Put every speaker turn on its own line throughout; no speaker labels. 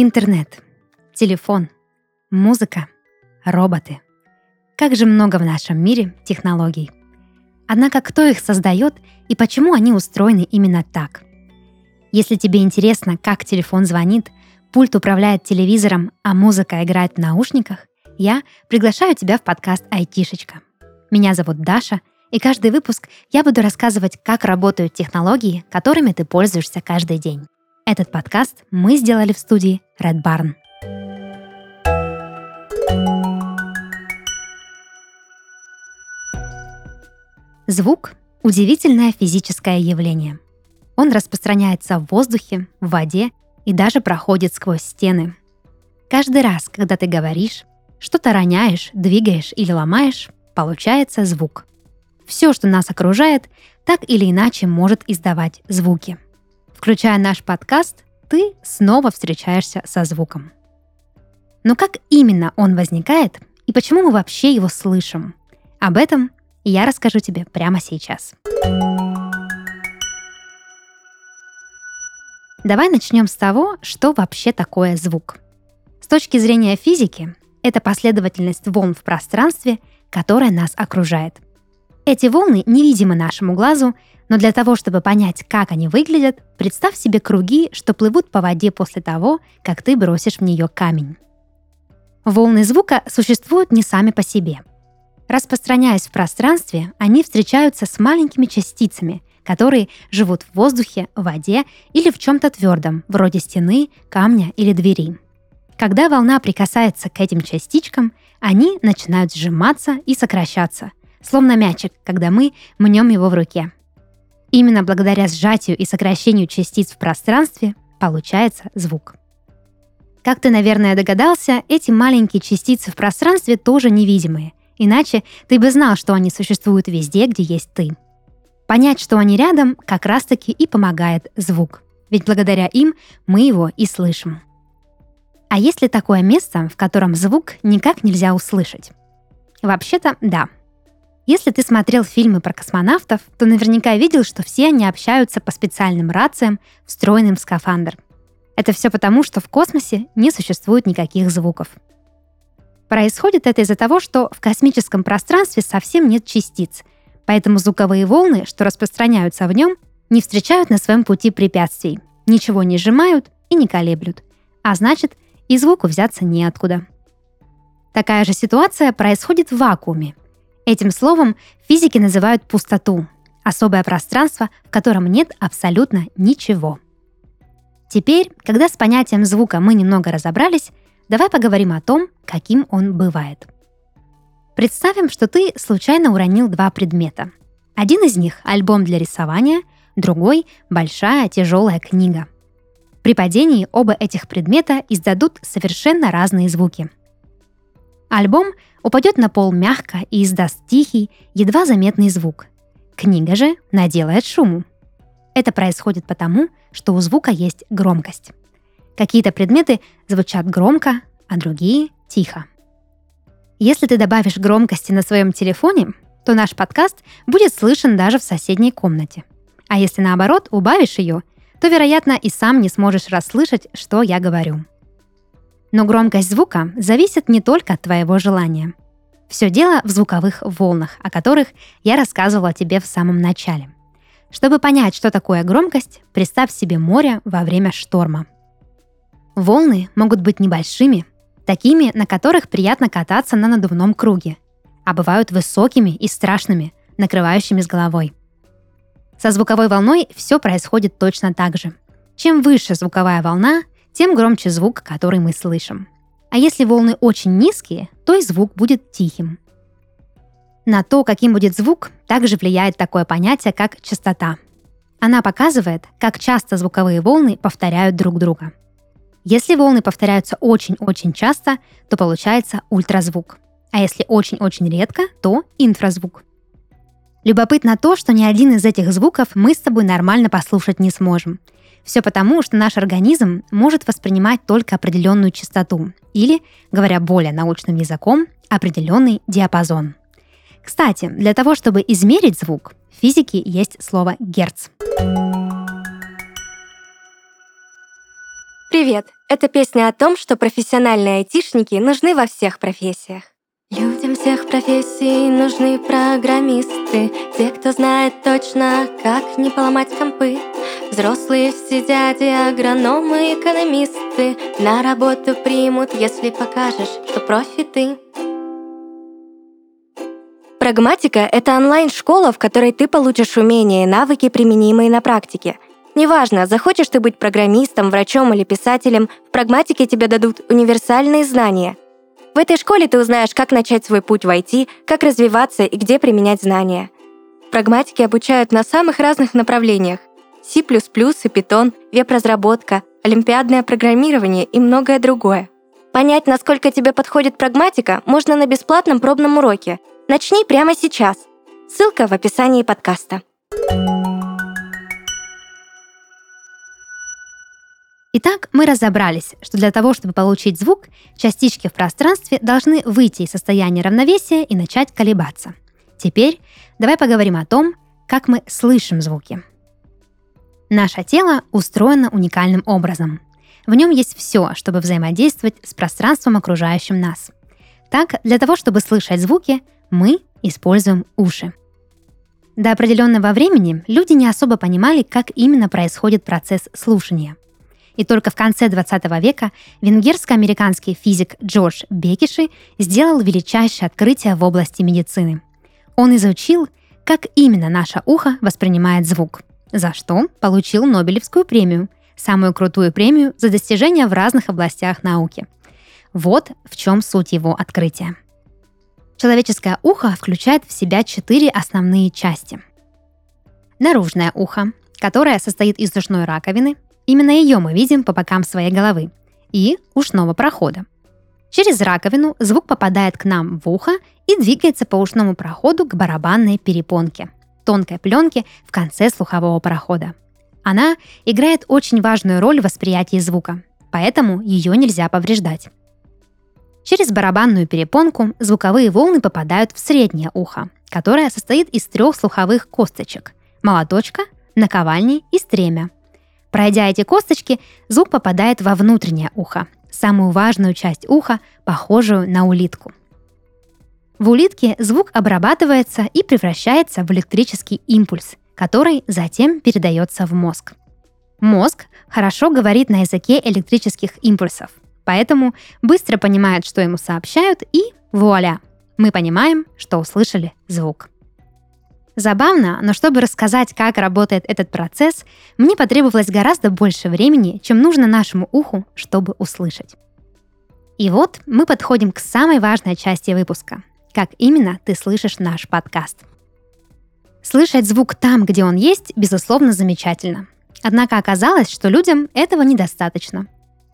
Интернет, телефон, музыка, роботы. Как же много в нашем мире технологий. Однако кто их создает и почему они устроены именно так? Если тебе интересно, как телефон звонит, пульт управляет телевизором, а музыка играет в наушниках, я приглашаю тебя в подкаст «Айтишечка». Меня зовут Даша, и каждый выпуск я буду рассказывать, как работают технологии, которыми ты пользуешься каждый день. Этот подкаст мы сделали в студии Red Barn. Звук — удивительное физическое явление. Он распространяется в воздухе, в воде и даже проходит сквозь стены. Каждый раз, когда ты говоришь, что-то роняешь, двигаешь или ломаешь, получается звук. Все, что нас окружает, так или иначе может издавать звуки — Включая наш подкаст, ты снова встречаешься со звуком. Но как именно он возникает и почему мы вообще его слышим? Об этом я расскажу тебе прямо сейчас. Давай начнем с того, что вообще такое звук. С точки зрения физики, это последовательность волн в пространстве, которая нас окружает. Эти волны невидимы нашему глазу, но для того, чтобы понять, как они выглядят, представь себе круги, что плывут по воде после того, как ты бросишь в нее камень. Волны звука существуют не сами по себе. Распространяясь в пространстве, они встречаются с маленькими частицами, которые живут в воздухе, в воде или в чем-то твердом, вроде стены, камня или двери. Когда волна прикасается к этим частичкам, они начинают сжиматься и сокращаться, словно мячик, когда мы мнем его в руке – Именно благодаря сжатию и сокращению частиц в пространстве получается звук. Как ты, наверное, догадался, эти маленькие частицы в пространстве тоже невидимые, иначе ты бы знал, что они существуют везде, где есть ты. Понять, что они рядом, как раз-таки и помогает звук, ведь благодаря им мы его и слышим. А есть ли такое место, в котором звук никак нельзя услышать? Вообще-то да – если ты смотрел фильмы про космонавтов, то наверняка видел, что все они общаются по специальным рациям, встроенным в скафандр. Это все потому, что в космосе не существует никаких звуков. Происходит это из-за того, что в космическом пространстве совсем нет частиц, поэтому звуковые волны, что распространяются в нем, не встречают на своем пути препятствий, ничего не сжимают и не колеблют, а значит, и звуку взяться неоткуда. Такая же ситуация происходит в вакууме – Этим словом физики называют пустоту, особое пространство, в котором нет абсолютно ничего. Теперь, когда с понятием звука мы немного разобрались, давай поговорим о том, каким он бывает. Представим, что ты случайно уронил два предмета. Один из них — альбом для рисования, другой — большая тяжелая книга. При падении оба этих предмета издадут совершенно разные звуки. Альбом упадет на пол мягко и издаст тихий, едва заметный звук. Книга же наделает шуму. Это происходит потому, что у звука есть громкость. Какие-то предметы звучат громко, а другие — тихо. Если ты добавишь громкости на своем телефоне, то наш подкаст будет слышен даже в соседней комнате. А если наоборот убавишь ее, то, вероятно, и сам не сможешь расслышать, что я говорю. Но громкость звука зависит не только от твоего желания. Все дело в звуковых волнах, о которых я рассказывала тебе в самом начале. Чтобы понять, что такое громкость, представь себе море во время шторма. Волны могут быть небольшими, такими, на которых приятно кататься на надувном круге, а бывают высокими и страшными, накрывающими с головой. Со звуковой волной все происходит точно так же. Чем выше звуковая волна, тем громче звук, который мы слышим. А если волны очень низкие, то и звук будет тихим. На то, каким будет звук, также влияет такое понятие, как частота. Она показывает, как часто звуковые волны повторяют друг друга. Если волны повторяются очень-очень часто, то получается ультразвук. А если очень-очень редко, то инфразвук. Любопытно то, что ни один из этих звуков мы с тобой нормально послушать не сможем – все потому, что наш организм может воспринимать только определенную частоту или, говоря более научным языком, определенный диапазон. Кстати, для того, чтобы измерить звук, в физике есть слово «герц».
Привет! Это песня о том, что профессиональные айтишники нужны во всех профессиях. Людям всех профессий нужны программисты, те, кто знает точно, как не поломать компы. Взрослые все дяди, агрономы, экономисты на работу примут, если покажешь, что профи ты. Прагматика — это онлайн-школа, в которой ты получишь умения и навыки, применимые на практике. Неважно, захочешь ты быть программистом, врачом или писателем, в прагматике тебе дадут универсальные знания — в этой школе ты узнаешь, как начать свой путь в IT, как развиваться и где применять знания. Прагматики обучают на самых разных направлениях. C++ и Python, веб-разработка, олимпиадное программирование и многое другое. Понять, насколько тебе подходит прагматика, можно на бесплатном пробном уроке. Начни прямо сейчас. Ссылка в описании подкаста.
Итак, мы разобрались, что для того, чтобы получить звук, частички в пространстве должны выйти из состояния равновесия и начать колебаться. Теперь давай поговорим о том, как мы слышим звуки. Наше тело устроено уникальным образом. В нем есть все, чтобы взаимодействовать с пространством, окружающим нас. Так, для того, чтобы слышать звуки, мы используем уши. До определенного времени люди не особо понимали, как именно происходит процесс слушания – и только в конце 20 века венгерско-американский физик Джордж Бекиши сделал величайшее открытие в области медицины. Он изучил, как именно наше ухо воспринимает звук, за что получил Нобелевскую премию, самую крутую премию за достижения в разных областях науки. Вот в чем суть его открытия. Человеческое ухо включает в себя четыре основные части. Наружное ухо, которое состоит из ушной раковины, Именно ее мы видим по бокам своей головы и ушного прохода. Через раковину звук попадает к нам в ухо и двигается по ушному проходу к барабанной перепонке, тонкой пленке в конце слухового прохода. Она играет очень важную роль в восприятии звука, поэтому ее нельзя повреждать. Через барабанную перепонку звуковые волны попадают в среднее ухо, которое состоит из трех слуховых косточек – молоточка, наковальни и стремя – Пройдя эти косточки, звук попадает во внутреннее ухо, самую важную часть уха, похожую на улитку. В улитке звук обрабатывается и превращается в электрический импульс, который затем передается в мозг. Мозг хорошо говорит на языке электрических импульсов, поэтому быстро понимает, что ему сообщают, и вуаля, мы понимаем, что услышали звук. Забавно, но чтобы рассказать, как работает этот процесс, мне потребовалось гораздо больше времени, чем нужно нашему уху, чтобы услышать. И вот мы подходим к самой важной части выпуска. Как именно ты слышишь наш подкаст? Слышать звук там, где он есть, безусловно, замечательно. Однако оказалось, что людям этого недостаточно.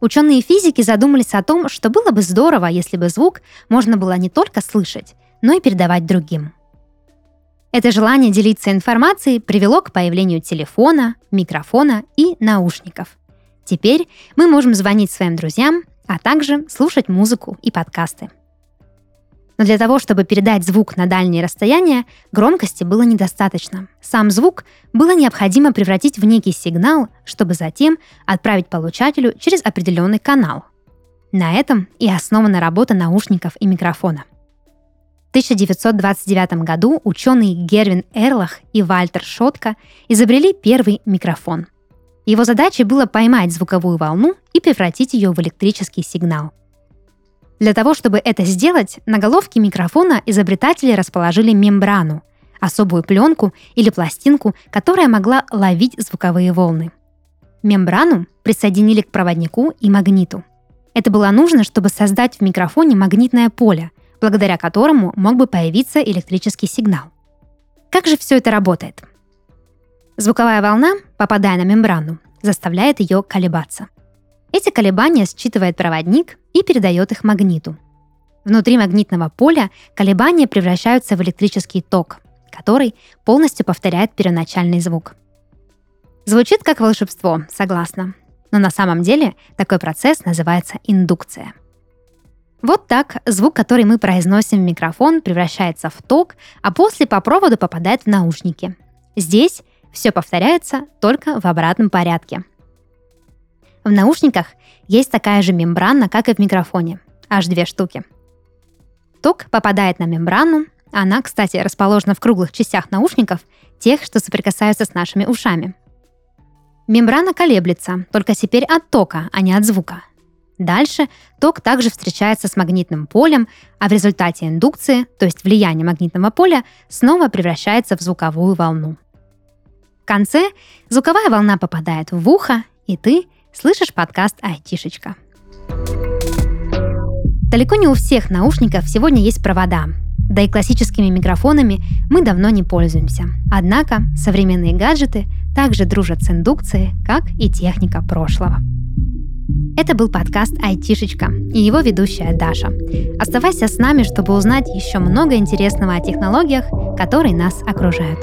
Ученые физики задумались о том, что было бы здорово, если бы звук можно было не только слышать, но и передавать другим – это желание делиться информацией привело к появлению телефона, микрофона и наушников. Теперь мы можем звонить своим друзьям, а также слушать музыку и подкасты. Но для того, чтобы передать звук на дальние расстояния, громкости было недостаточно. Сам звук было необходимо превратить в некий сигнал, чтобы затем отправить получателю через определенный канал. На этом и основана работа наушников и микрофона. 1929 году ученые Гервин Эрлах и Вальтер Шотка изобрели первый микрофон. Его задачей было поймать звуковую волну и превратить ее в электрический сигнал. Для того, чтобы это сделать, на головке микрофона изобретатели расположили мембрану, особую пленку или пластинку, которая могла ловить звуковые волны. Мембрану присоединили к проводнику и магниту. Это было нужно, чтобы создать в микрофоне магнитное поле – благодаря которому мог бы появиться электрический сигнал. Как же все это работает? Звуковая волна, попадая на мембрану, заставляет ее колебаться. Эти колебания считывает проводник и передает их магниту. Внутри магнитного поля колебания превращаются в электрический ток, который полностью повторяет первоначальный звук. Звучит как волшебство, согласна. Но на самом деле такой процесс называется индукция – вот так звук, который мы произносим в микрофон, превращается в ток, а после по проводу попадает в наушники. Здесь все повторяется только в обратном порядке. В наушниках есть такая же мембрана, как и в микрофоне. Аж две штуки. Ток попадает на мембрану. Она, кстати, расположена в круглых частях наушников, тех, что соприкасаются с нашими ушами. Мембрана колеблется, только теперь от тока, а не от звука. Дальше ток также встречается с магнитным полем, а в результате индукции, то есть влияния магнитного поля, снова превращается в звуковую волну. В конце звуковая волна попадает в ухо, и ты слышишь подкаст «Айтишечка». Далеко не у всех наушников сегодня есть провода, да и классическими микрофонами мы давно не пользуемся. Однако современные гаджеты также дружат с индукцией, как и техника прошлого. Это был подкаст «Айтишечка» и его ведущая Даша. Оставайся с нами, чтобы узнать еще много интересного о технологиях, которые нас окружают.